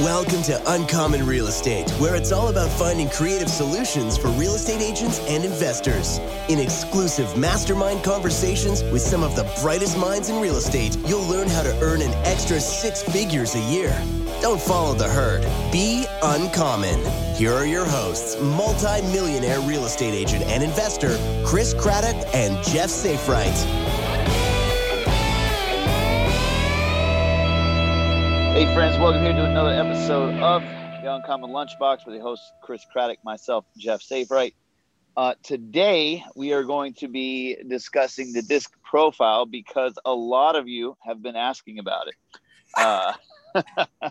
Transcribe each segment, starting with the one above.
Welcome to Uncommon Real Estate, where it's all about finding creative solutions for real estate agents and investors. In exclusive mastermind conversations with some of the brightest minds in real estate, you'll learn how to earn an extra six figures a year. Don't follow the herd. Be uncommon. Here are your hosts, multi-millionaire real estate agent and investor Chris Craddock and Jeff Safright. Hey, friends, welcome here to another episode of the Uncommon Lunchbox with the host Chris Craddock, myself, Jeff Safright. Uh, today, we are going to be discussing the disc profile because a lot of you have been asking about it. Uh,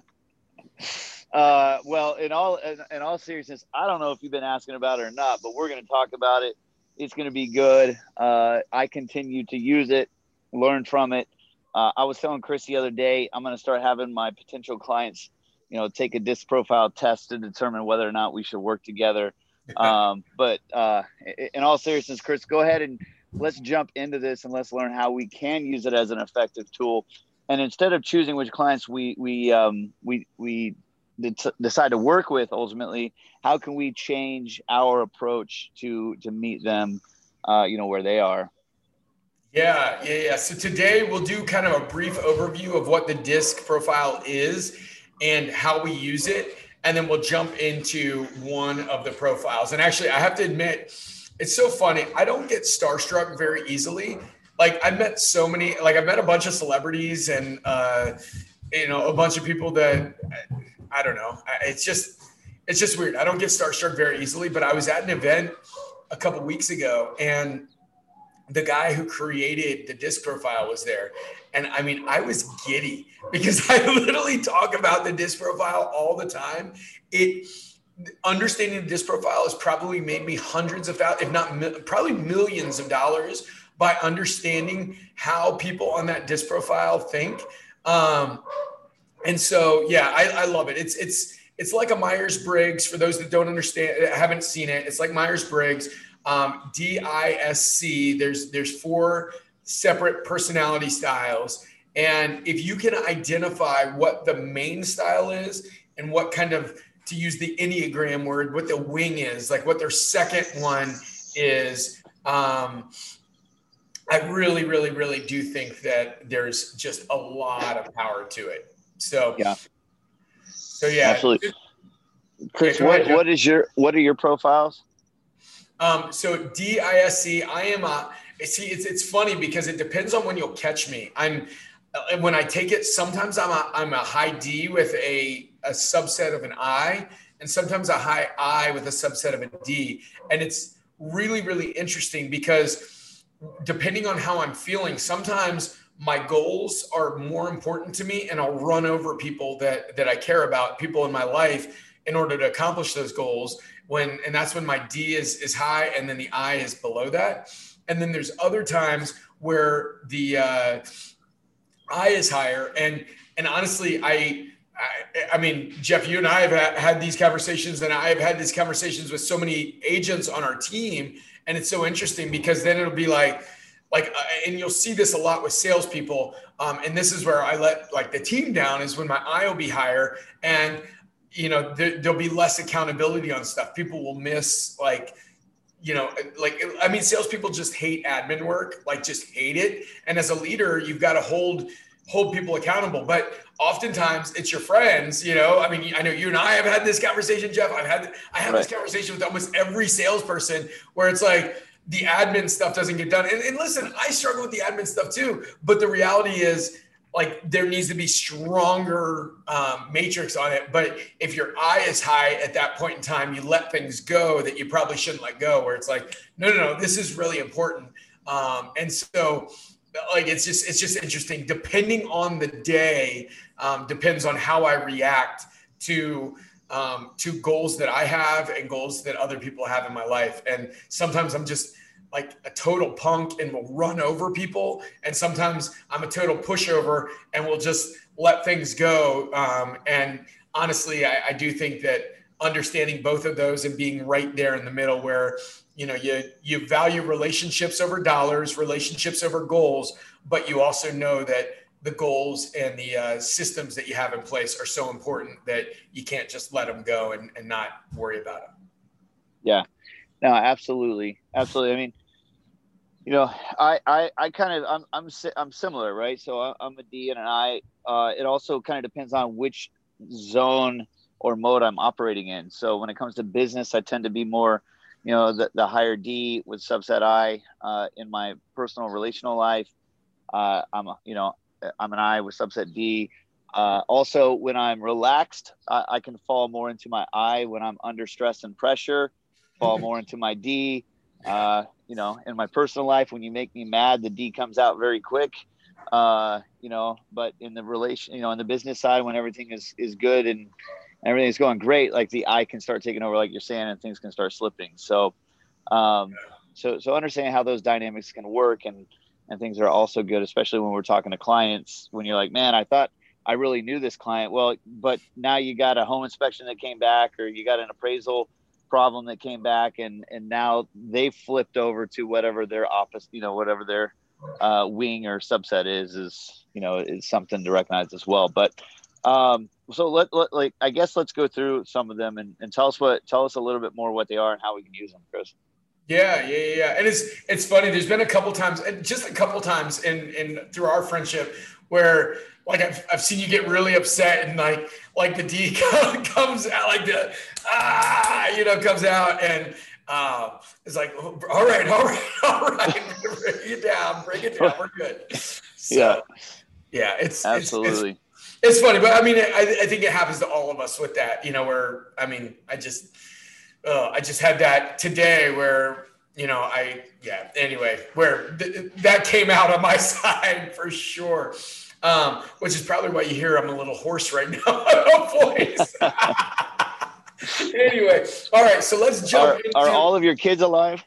uh, well, in all in, in, all seriousness, I don't know if you've been asking about it or not, but we're going to talk about it. It's going to be good. Uh, I continue to use it, learn from it, uh, I was telling Chris the other day, I'm going to start having my potential clients, you know, take a disc profile test to determine whether or not we should work together. Um, but uh, in all seriousness, Chris, go ahead and let's jump into this and let's learn how we can use it as an effective tool. And instead of choosing which clients we we um, we we decide to work with, ultimately, how can we change our approach to to meet them, uh, you know, where they are? Yeah, yeah, yeah. So today we'll do kind of a brief overview of what the disc profile is and how we use it. And then we'll jump into one of the profiles. And actually, I have to admit, it's so funny. I don't get starstruck very easily. Like I've met so many, like I've met a bunch of celebrities and, uh, you know, a bunch of people that I don't know. It's just, it's just weird. I don't get starstruck very easily, but I was at an event a couple weeks ago and the guy who created the disc profile was there. And I mean, I was giddy because I literally talk about the disc profile all the time. It understanding the disc profile has probably made me hundreds of thousands, if not probably millions of dollars by understanding how people on that disc profile think. Um, and so, yeah, I, I love it. It's, it's, it's like a Myers Briggs for those that don't understand, haven't seen it. It's like Myers Briggs um, DISC. There's there's four separate personality styles, and if you can identify what the main style is and what kind of to use the Enneagram word, what the wing is, like what their second one is. Um, I really, really, really do think that there's just a lot of power to it. So yeah. So yeah. Absolutely. Chris, what, what is your what are your profiles? Um, so DISC, I am a, see, it's, it's funny because it depends on when you'll catch me. I'm, uh, when I take it, sometimes I'm a, I'm a high D with a, a subset of an I, and sometimes a high I with a subset of a D. And it's really, really interesting because depending on how I'm feeling, sometimes my goals are more important to me and I'll run over people that, that I care about, people in my life in order to accomplish those goals when and that's when my D is is high and then the I is below that. And then there's other times where the uh, I is higher. And and honestly, I, I I mean, Jeff, you and I have had these conversations, and I've had these conversations with so many agents on our team, and it's so interesting because then it'll be like, like, uh, and you'll see this a lot with salespeople. Um, and this is where I let like the team down is when my I will be higher, and you know there, there'll be less accountability on stuff. People will miss like you know like i mean salespeople just hate admin work like just hate it. And as a leader you've got to hold hold people accountable. But oftentimes it's your friends you know? I mean i know you and i have had this conversation jeff. I've had i have right. this conversation with almost every salesperson where it's like the admin stuff doesn't get done. And, and listen i struggle with the admin stuff too. But the reality is like there needs to be stronger um, matrix on it. But if your I is high at that point in time, you let things go that you probably shouldn't let go. Where it's like, no, no, no, this is really important. Um, and so, like, it's just it's just interesting. Depending on the day, um, depends on how I react to um, to goals that I have and goals that other people have in my life. And sometimes I'm just like a total punk and will run over people. And sometimes I'm a total pushover and will just let things go. Um, and honestly, I, I do think that understanding both of those and being right there in the middle where you know you you value relationships over dollars relationships over goals but you also know that the goals and the uh, systems that you have in place are so important that you can't just let them go and, and not worry about them. Yeah, no, absolutely, absolutely. I mean, you know, I, I, I kind of, I'm, I'm, I'm similar, right? So I'm a D and an I. Uh, it also kind of depends on which zone or mode I'm operating in. So when it comes to business, I tend to be more, you know, the, the higher D with subset I. Uh, in my personal relational life, uh, I'm, a, you know, I'm an I with subset D. Uh, also, when I'm relaxed, I, I, can fall more into my I. When I'm under stress and pressure, fall more into my D. Uh, you know, in my personal life, when you make me mad, the D comes out very quick. Uh, you know, but in the relation, you know, on the business side, when everything is is good and everything's going great, like the I can start taking over, like you're saying, and things can start slipping. So, um, so so understanding how those dynamics can work and and things are also good, especially when we're talking to clients. When you're like, man, I thought I really knew this client well, but now you got a home inspection that came back, or you got an appraisal problem that came back, and and now they flipped over to whatever their office, you know, whatever their uh, wing or subset is, is you know, is something to recognize as well. But um, so let, let like I guess let's go through some of them and, and tell us what tell us a little bit more what they are and how we can use them, Chris. Yeah, yeah, yeah. And it's it's funny. There's been a couple times, just a couple times in in through our friendship where like I've, I've seen you get really upset and like like the D comes out like the ah you know comes out and uh, it's like all right, all right, all right, bring it down, bring it down, we're good. So, yeah, yeah, it's absolutely. It's, it's, it's funny, but I mean, I, I think it happens to all of us with that, you know. Where I mean, I just uh, I just had that today where you know I yeah anyway where th- that came out on my side for sure. Um, which is probably why you hear I'm a little hoarse right now. voice. Anyway, all right, so let's jump. Are, into, are all of your kids alive?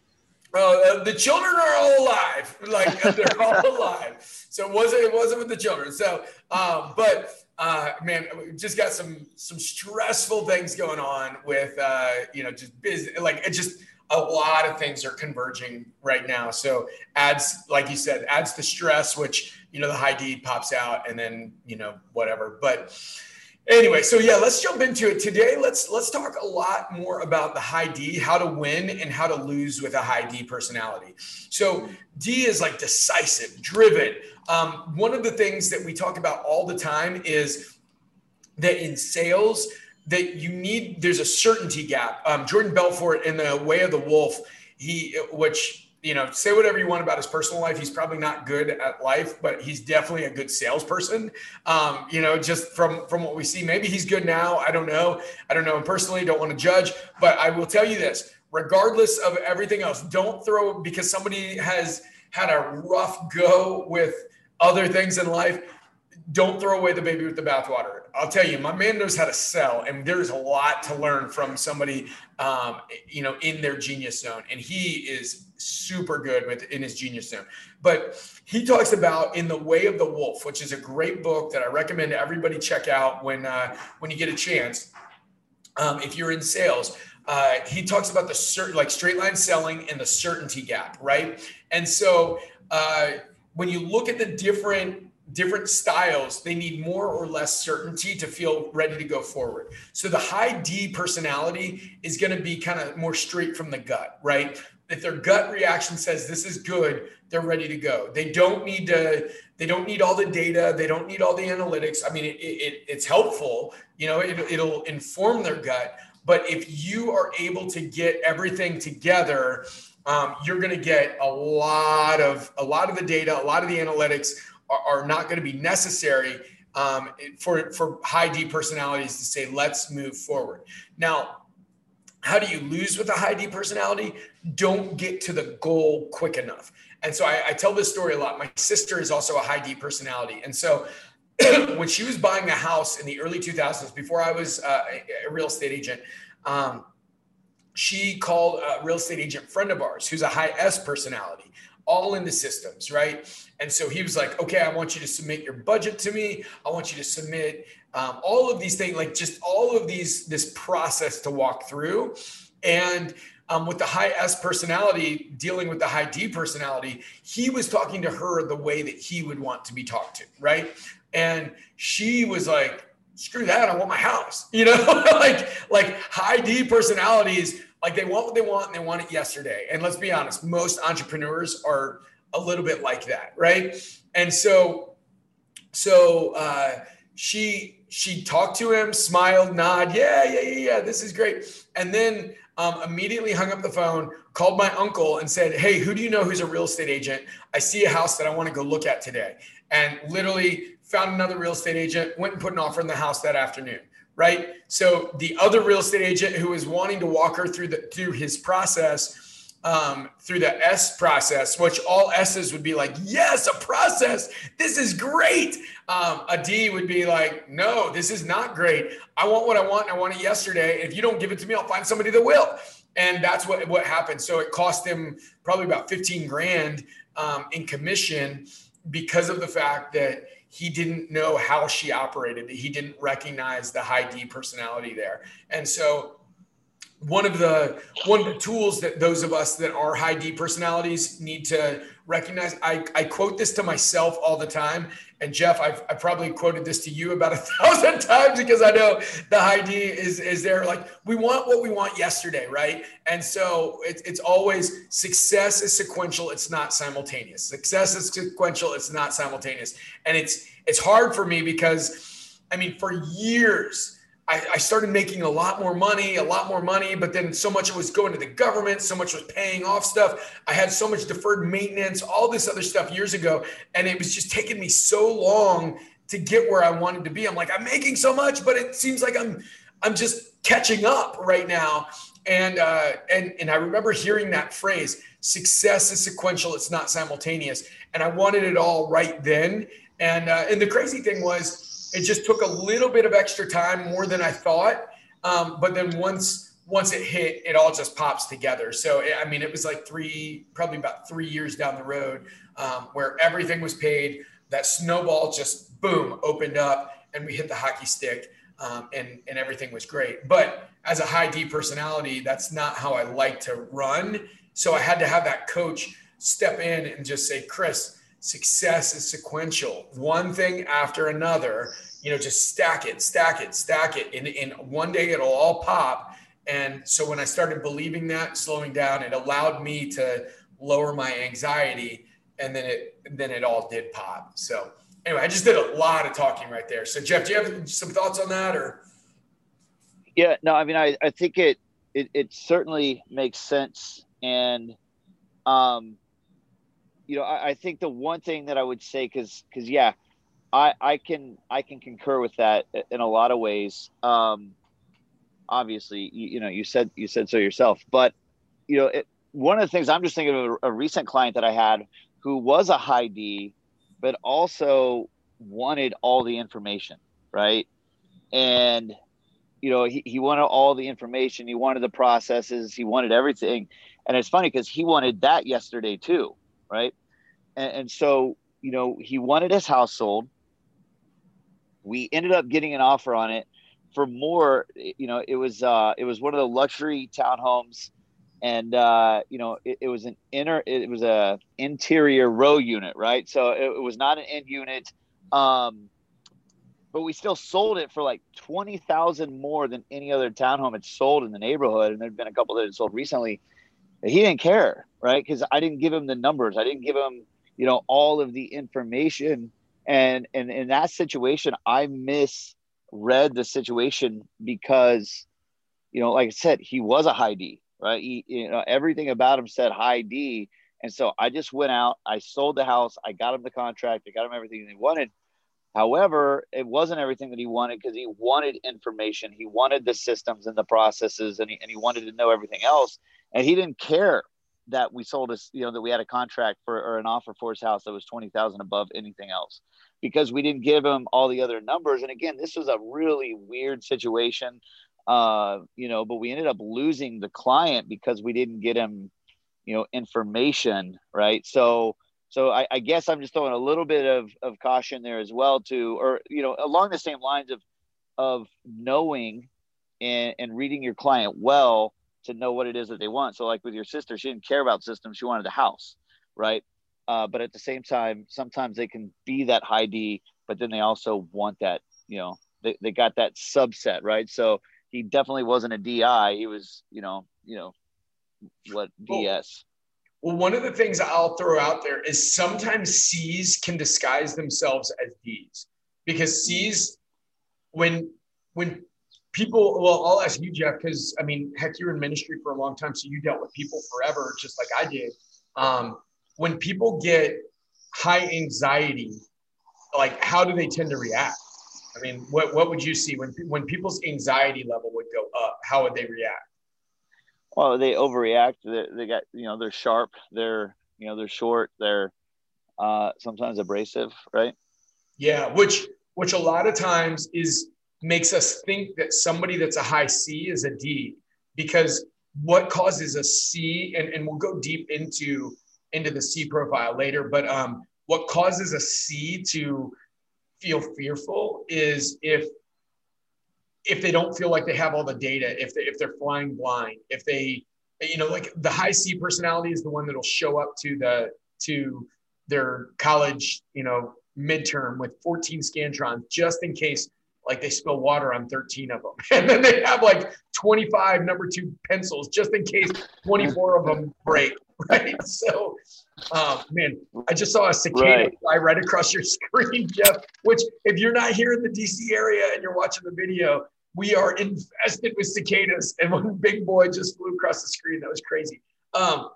Uh, the children are all alive. Like they're all alive. So it wasn't it wasn't with the children. So, um, but uh, man, we just got some some stressful things going on with uh, you know just business. Like it just a lot of things are converging right now. So adds, like you said, adds the stress, which you know the high D pops out, and then you know whatever. But anyway, so yeah, let's jump into it today. Let's let's talk a lot more about the high D, how to win, and how to lose with a high D personality. So D is like decisive, driven. Um, one of the things that we talk about all the time is that in sales, that you need there's a certainty gap. Um, Jordan Belfort in the Way of the Wolf, he which you know say whatever you want about his personal life. He's probably not good at life, but he's definitely a good salesperson. Um, you know, just from from what we see, maybe he's good now. I don't know. I don't know him personally. Don't want to judge, but I will tell you this: regardless of everything else, don't throw because somebody has had a rough go with other things in life, don't throw away the baby with the bathwater. I'll tell you, my man knows how to sell, and there's a lot to learn from somebody, um, you know, in their genius zone. And he is super good with in his genius zone. But he talks about in the Way of the Wolf, which is a great book that I recommend everybody check out when uh, when you get a chance. Um, if you're in sales, uh, he talks about the certain like straight line selling and the certainty gap, right? And so. Uh, when you look at the different different styles, they need more or less certainty to feel ready to go forward. So the high D personality is going to be kind of more straight from the gut, right? If their gut reaction says this is good, they're ready to go. They don't need to. They don't need all the data. They don't need all the analytics. I mean, it, it, it's helpful. You know, it, it'll inform their gut. But if you are able to get everything together um, you're going to get a lot of a lot of the data, a lot of the analytics are, are not going to be necessary um, for for high D personalities to say let's move forward. Now, how do you lose with a high D personality? Don't get to the goal quick enough. And so I, I tell this story a lot. My sister is also a high D personality, and so when she was buying a house in the early 2000s, before I was uh, a real estate agent. Um, she called a real estate agent friend of ours who's a high S personality, all into systems, right? And so he was like, okay, I want you to submit your budget to me. I want you to submit um, all of these things, like just all of these, this process to walk through. And um, with the high S personality dealing with the high D personality, he was talking to her the way that he would want to be talked to, right? And she was like, screw that, I want my house. You know, like like high D personalities, like they want what they want and they want it yesterday. And let's be honest, most entrepreneurs are a little bit like that, right? And so so uh she she talked to him, smiled, nod, yeah, yeah, yeah, yeah, this is great. And then um, immediately hung up the phone, called my uncle and said, Hey, who do you know who's a real estate agent? I see a house that I want to go look at today. And literally found another real estate agent, went and put an offer in the house that afternoon. Right. So the other real estate agent who is wanting to walk her through the through his process um, through the S process, which all S's would be like, yes, a process. This is great. Um, a D would be like, no, this is not great. I want what I want. And I want it yesterday. If you don't give it to me, I'll find somebody that will. And that's what, what happened. So it cost him probably about 15 grand um, in commission because of the fact that he didn't know how she operated. He didn't recognize the high D personality there. And so one of the one of the tools that those of us that are high D personalities need to recognize. I, I quote this to myself all the time. And Jeff, I've, i probably quoted this to you about a thousand times because I know the high D is, is there. Like we want what we want yesterday, right? And so it, it's always success is sequential. It's not simultaneous. Success is sequential. It's not simultaneous. And it's, it's hard for me because I mean, for years, I, I, started making a lot more money, a lot more money, but then so much was going to the government, so much was paying off stuff. I had so much deferred maintenance, all this other stuff years ago. And it was just taking me so long to get where I wanted to be. I'm like, I'm making so much, but it seems like I'm I'm just catching up right now. And uh, and and I remember hearing that phrase, success is sequential, it's not simultaneous. And I wanted it all right then. And uh, and the crazy thing was it just took a little bit of extra time, more than I thought. Um, but then once once it hit, it all just pops together. So I mean, it was like three, probably about three years down the road, um, where everything was paid. That snowball just boom opened up, and we hit the hockey stick, um, and and everything was great. But as a high D personality, that's not how I like to run. So I had to have that coach step in and just say, Chris, success is sequential, one thing after another. You know, just stack it, stack it, stack it. And in one day it'll all pop. And so when I started believing that, slowing down, it allowed me to lower my anxiety. And then it then it all did pop. So anyway, I just did a lot of talking right there. So Jeff, do you have some thoughts on that or? Yeah, no, I mean, I, I think it, it, it certainly makes sense. And, um, you know, I, I, think the one thing that I would say, because because yeah, I I can I can concur with that in a lot of ways. Um, obviously, you, you know, you said you said so yourself, but you know, it, one of the things I'm just thinking of a, a recent client that I had who was a high D, but also wanted all the information, right? And you know, he, he wanted all the information, he wanted the processes, he wanted everything. And it's funny because he wanted that yesterday too right? And, and so, you know, he wanted his house sold. We ended up getting an offer on it for more. You know, it was uh, it was one of the luxury townhomes, and uh, you know, it, it was an inner, it was a interior row unit, right? So it, it was not an end unit. Um, but we still sold it for like 20,000 more than any other townhome had sold in the neighborhood. And there'd been a couple that had sold recently he didn't care, right? Because I didn't give him the numbers. I didn't give him, you know, all of the information. And and in that situation, I misread the situation because, you know, like I said, he was a high D, right? He, you know, everything about him said high D. And so I just went out, I sold the house, I got him the contract, I got him everything he wanted. However, it wasn't everything that he wanted because he wanted information. He wanted the systems and the processes and he, and he wanted to know everything else and he didn't care that we sold us, you know, that we had a contract for or an offer for his house that was twenty thousand above anything else, because we didn't give him all the other numbers. And again, this was a really weird situation, uh, you know. But we ended up losing the client because we didn't get him, you know, information, right? So, so I, I guess I'm just throwing a little bit of of caution there as well, to or you know, along the same lines of of knowing and, and reading your client well to know what it is that they want. So like with your sister, she didn't care about systems; she wanted a house, right? Uh, but at the same time, sometimes they can be that high D, but then they also want that, you know, they, they got that subset, right? So he definitely wasn't a DI. He was, you know, you know, what DS. Well, one of the things I'll throw out there is sometimes C's can disguise themselves as D's because C's, when when people, well, I'll ask you, Jeff, because I mean, heck, you're in ministry for a long time, so you dealt with people forever, just like I did. Um, when people get high anxiety, like how do they tend to react? I mean, what what would you see when when people's anxiety level would go up? How would they react? well they overreact they, they got you know they're sharp they're you know they're short they're uh, sometimes abrasive right yeah which which a lot of times is makes us think that somebody that's a high c is a d because what causes a c and, and we'll go deep into into the c profile later but um what causes a c to feel fearful is if if they don't feel like they have all the data, if they if they're flying blind, if they you know like the high C personality is the one that'll show up to the to their college you know midterm with 14 scantrons just in case like they spill water on 13 of them and then they have like 25 number two pencils just in case 24 of them break right so um, man i just saw a cicada right. fly right across your screen jeff which if you're not here in the dc area and you're watching the video we are infested with cicadas. And one big boy just flew across the screen. That was crazy. Um,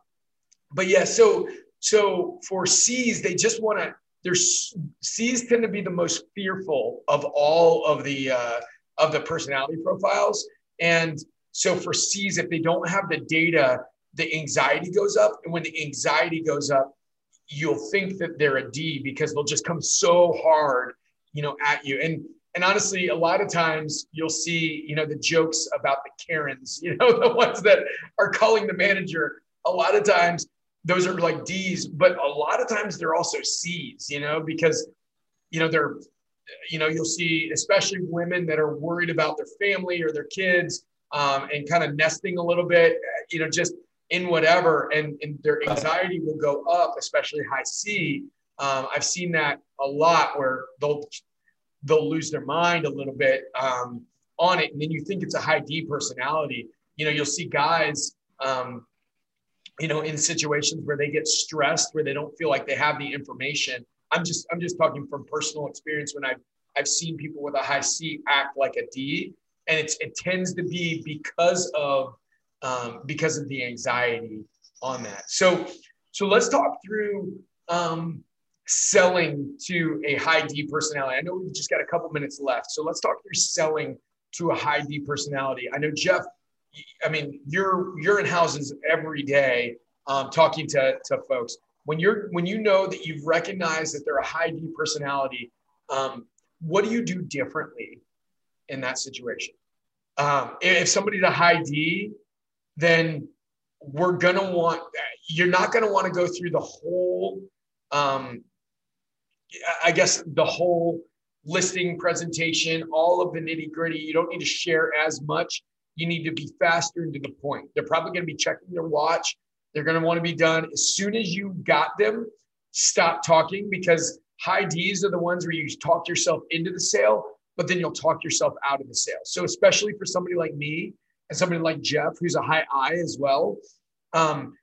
but yeah, so so for C's, they just want to. Their C's tend to be the most fearful of all of the uh, of the personality profiles, and so for C's, if they don't have the data, the anxiety goes up, and when the anxiety goes up, you'll think that they're a D because they'll just come so hard, you know, at you. And and honestly, a lot of times you'll see, you know, the jokes about the Karens, you know, the ones that are calling the manager. A lot of times those are like D's, but a lot of times they're also C's, you know, because, you know, they're, you know, you'll see, especially women that are worried about their family or their kids um, and kind of nesting a little bit, you know, just in whatever, and, and their anxiety will go up, especially high C. Um, I've seen that a lot where they'll they'll lose their mind a little bit um, on it. And then you think it's a high D personality. You know, you'll see guys, um, you know, in situations where they get stressed, where they don't feel like they have the information. I'm just, I'm just talking from personal experience when I've, I've seen people with a high C act like a D, and it's, it tends to be because of, um, because of the anxiety on that. So, so let's talk through um, selling to a high D personality. I know we've just got a couple minutes left. So let's talk through selling to a high D personality. I know Jeff, I mean, you're you're in houses every day um, talking to, to folks. When you're when you know that you've recognized that they're a high D personality, um, what do you do differently in that situation? Um, if somebody's a high D, then we're gonna want you're not gonna want to go through the whole um, I guess the whole listing presentation, all of the nitty gritty. You don't need to share as much. You need to be faster and to the point. They're probably going to be checking their watch. They're going to want to be done as soon as you got them. Stop talking because high D's are the ones where you talk yourself into the sale, but then you'll talk yourself out of the sale. So especially for somebody like me and somebody like Jeff, who's a high I as well. Um,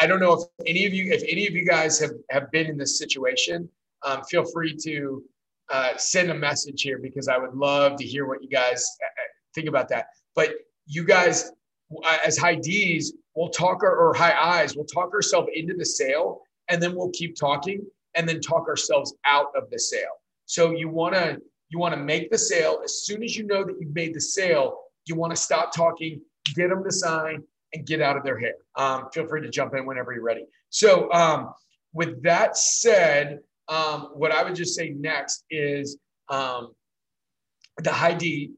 I don't know if any of you, if any of you guys have have been in this situation um, feel free to uh, send a message here because I would love to hear what you guys uh, uh, think about that. But you guys, uh, as high D's, we'll talk our, or high I's, we'll talk ourselves into the sale and then we'll keep talking and then talk ourselves out of the sale. So you want to you want to make the sale as soon as you know that you've made the sale. You want to stop talking, get them to sign, and get out of their hair. Um, feel free to jump in whenever you're ready. So um, with that said, um, what I would just say next is um, the high D,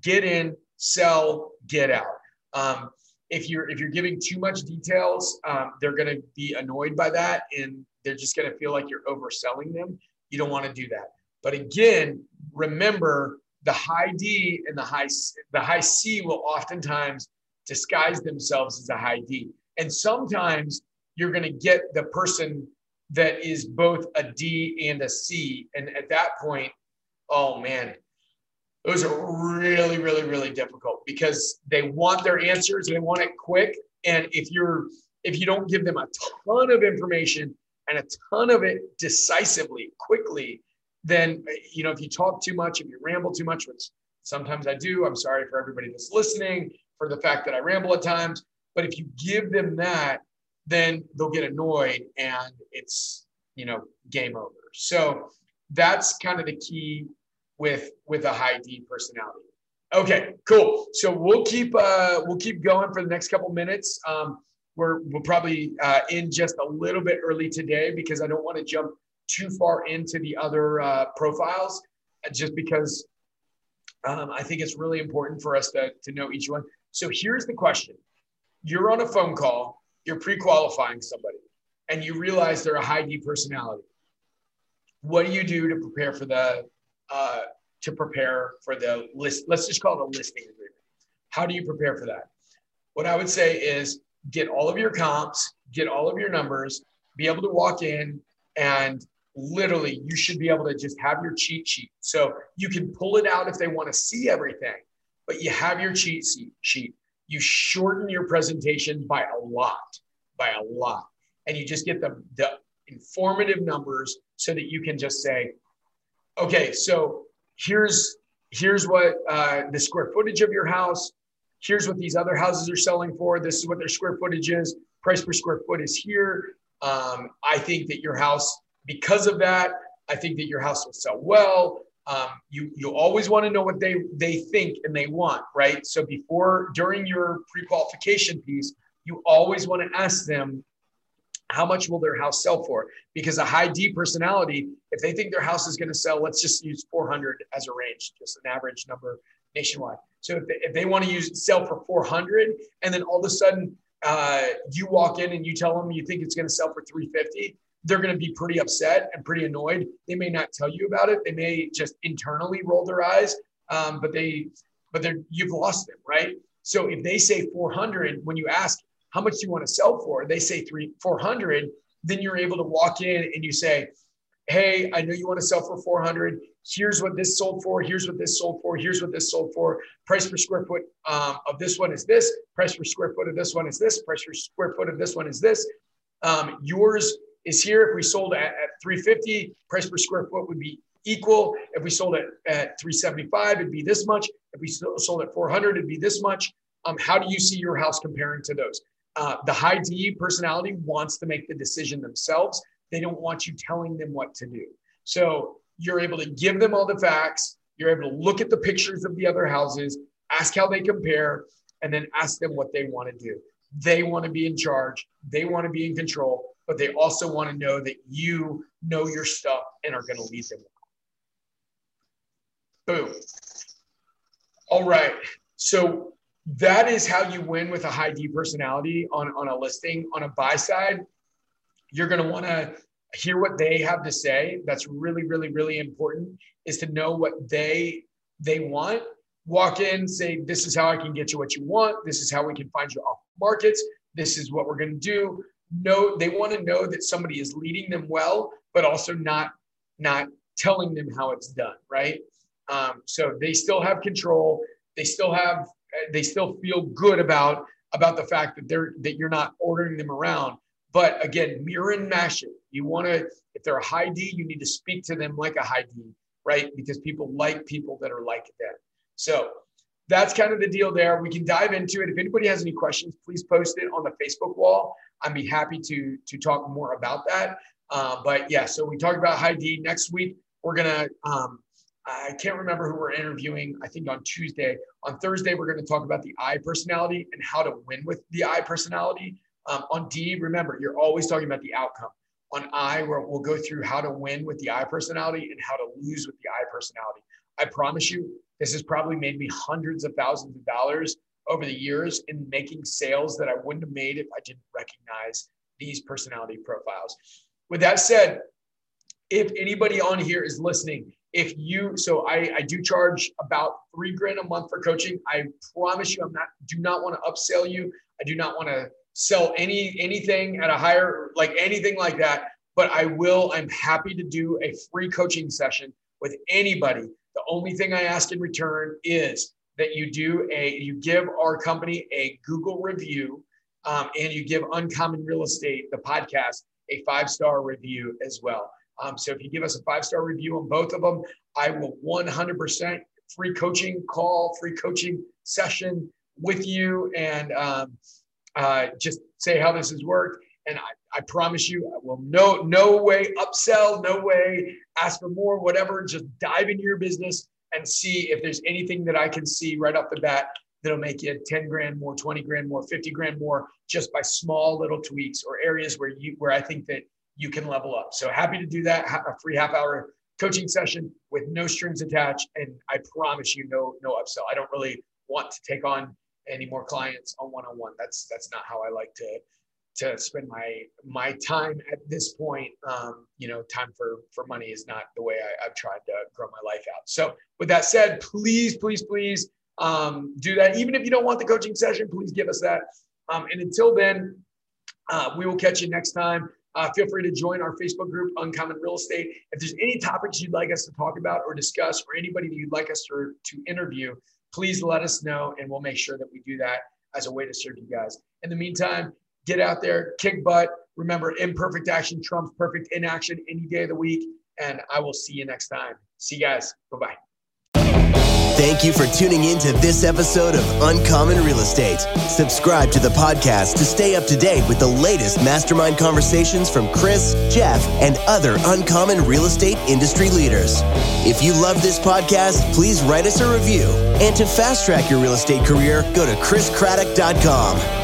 get in, sell, get out. Um, if you're if you're giving too much details, um, they're going to be annoyed by that, and they're just going to feel like you're overselling them. You don't want to do that. But again, remember the high D and the high the high C will oftentimes disguise themselves as a high D. And sometimes you're going to get the person that is both a D and a C. And at that point, oh man, those are really, really, really difficult because they want their answers, they want it quick. And if you're if you don't give them a ton of information and a ton of it decisively, quickly, then you know if you talk too much, if you ramble too much, which sometimes I do, I'm sorry for everybody that's listening for the fact that I ramble at times. But if you give them that, then they'll get annoyed and it's you know game over. So that's kind of the key with with a high D personality. Okay, cool. So we'll keep uh, we'll keep going for the next couple minutes. Um, we're we'll probably uh, in just a little bit early today because I don't want to jump too far into the other uh, profiles, uh, just because um, I think it's really important for us to to know each one. So here's the question: You're on a phone call, you're pre-qualifying somebody, and you realize they're a high D personality. What do you do to prepare for the uh, to prepare for the list? Let's just call it a listing agreement. How do you prepare for that? What I would say is get all of your comps, get all of your numbers, be able to walk in and literally you should be able to just have your cheat sheet. So you can pull it out if they want to see everything, but you have your cheat sheet. You shorten your presentation by a lot, by a lot. And you just get the, the informative numbers so that you can just say, okay, so here's here's what uh, the square footage of your house here's what these other houses are selling for. This is what their square footage is. Price per square foot is here. Um, I think that your house, because of that, I think that your house will sell well. Um, you you always want to know what they they think and they want, right? So before during your pre-qualification piece, you always want to ask them how much will their house sell for? Because a high D personality, if they think their house is going to sell, let's just use 400 as a range, just an average number nationwide. So if they, if they want to use sell for 400 and then all of a sudden uh, you walk in and you tell them you think it's going to sell for 350, they're going to be pretty upset and pretty annoyed. They may not tell you about it. They may just internally roll their eyes, um, but they, but they're you've lost them, right? So if they say 400, when you ask how much do you want to sell for, they say three 400, then you're able to walk in and you say, hey, I know you want to sell for 400 here's what this sold for, here's what this sold for, here's what this sold for. Price per square foot um, of this one is this, price per square foot of this one is this, price per square foot of this one is this. Um, yours is here. If we sold at, at 350, price per square foot would be equal. If we sold it at 375, it'd be this much. If we sold at 400, it'd be this much. Um, how do you see your house comparing to those? Uh, the high D personality wants to make the decision themselves. They don't want you telling them what to do. So you're able to give them all the facts. You're able to look at the pictures of the other houses, ask how they compare, and then ask them what they want to do. They want to be in charge, they want to be in control, but they also want to know that you know your stuff and are going to lead them. Boom. All right. So that is how you win with a high D personality on, on a listing. On a buy side, you're going to want to hear what they have to say. That's really really really important is to know what they they want. Walk in say this is how i can get you what you want. This is how we can find you off markets. This is what we're going to do. No they want to know that somebody is leading them well but also not not telling them how it's done right? Um, so they still have control. They still have they still feel good about about the fact that they're that you're not ordering them around but again, mirror and match it. You want to, if they're a high D, you need to speak to them like a high D, right? Because people like people that are like them. So that's kind of the deal there. We can dive into it. If anybody has any questions, please post it on the Facebook wall. I'd be happy to to talk more about that. Uh, but yeah, so we talked about high D. Next week, we're gonna. Um, I can't remember who we're interviewing. I think on Tuesday. On Thursday, we're going to talk about the I personality and how to win with the I personality. Um, on D, remember, you're always talking about the outcome. On I, where we'll go through how to win with the I personality and how to lose with the I personality. I promise you, this has probably made me hundreds of thousands of dollars over the years in making sales that I wouldn't have made if I didn't recognize these personality profiles. With that said, if anybody on here is listening if you so I, I do charge about three grand a month for coaching. I promise you i'm not do not want to upsell you. I do not want to sell any anything at a higher like anything like that. But i will i'm happy to do a free coaching session with anybody. The only thing i ask in return is that you do a you give our company a google review um, and you give uncommon real estate the podcast a five star review as well um, so if you give us a five star review on both of them, I will 100% free coaching call, free coaching session with you, and um, uh, just say how this has worked. And I, I promise you, I will no no way upsell, no way ask for more, whatever. Just dive into your business and see if there's anything that I can see right off the bat that'll make you 10 grand more, 20 grand more, 50 grand more, just by small little tweaks or areas where you where I think that you can level up. So happy to do that. A free half hour coaching session with no strings attached. And I promise you no, no upsell. I don't really want to take on any more clients on one-on-one. That's, that's not how I like to, to spend my, my time at this point. Um, you know, time for, for money is not the way I, I've tried to grow my life out. So with that said, please, please, please um, do that. Even if you don't want the coaching session, please give us that. Um, and until then, uh, we will catch you next time. Uh, feel free to join our Facebook group, Uncommon Real Estate. If there's any topics you'd like us to talk about or discuss, or anybody that you'd like us to, to interview, please let us know, and we'll make sure that we do that as a way to serve you guys. In the meantime, get out there, kick butt. Remember, imperfect action trumps perfect inaction any day of the week. And I will see you next time. See you guys. Bye bye. Thank you for tuning in to this episode of Uncommon Real Estate. Subscribe to the podcast to stay up to date with the latest mastermind conversations from Chris, Jeff, and other uncommon real estate industry leaders. If you love this podcast, please write us a review. And to fast track your real estate career, go to chriscraddock.com.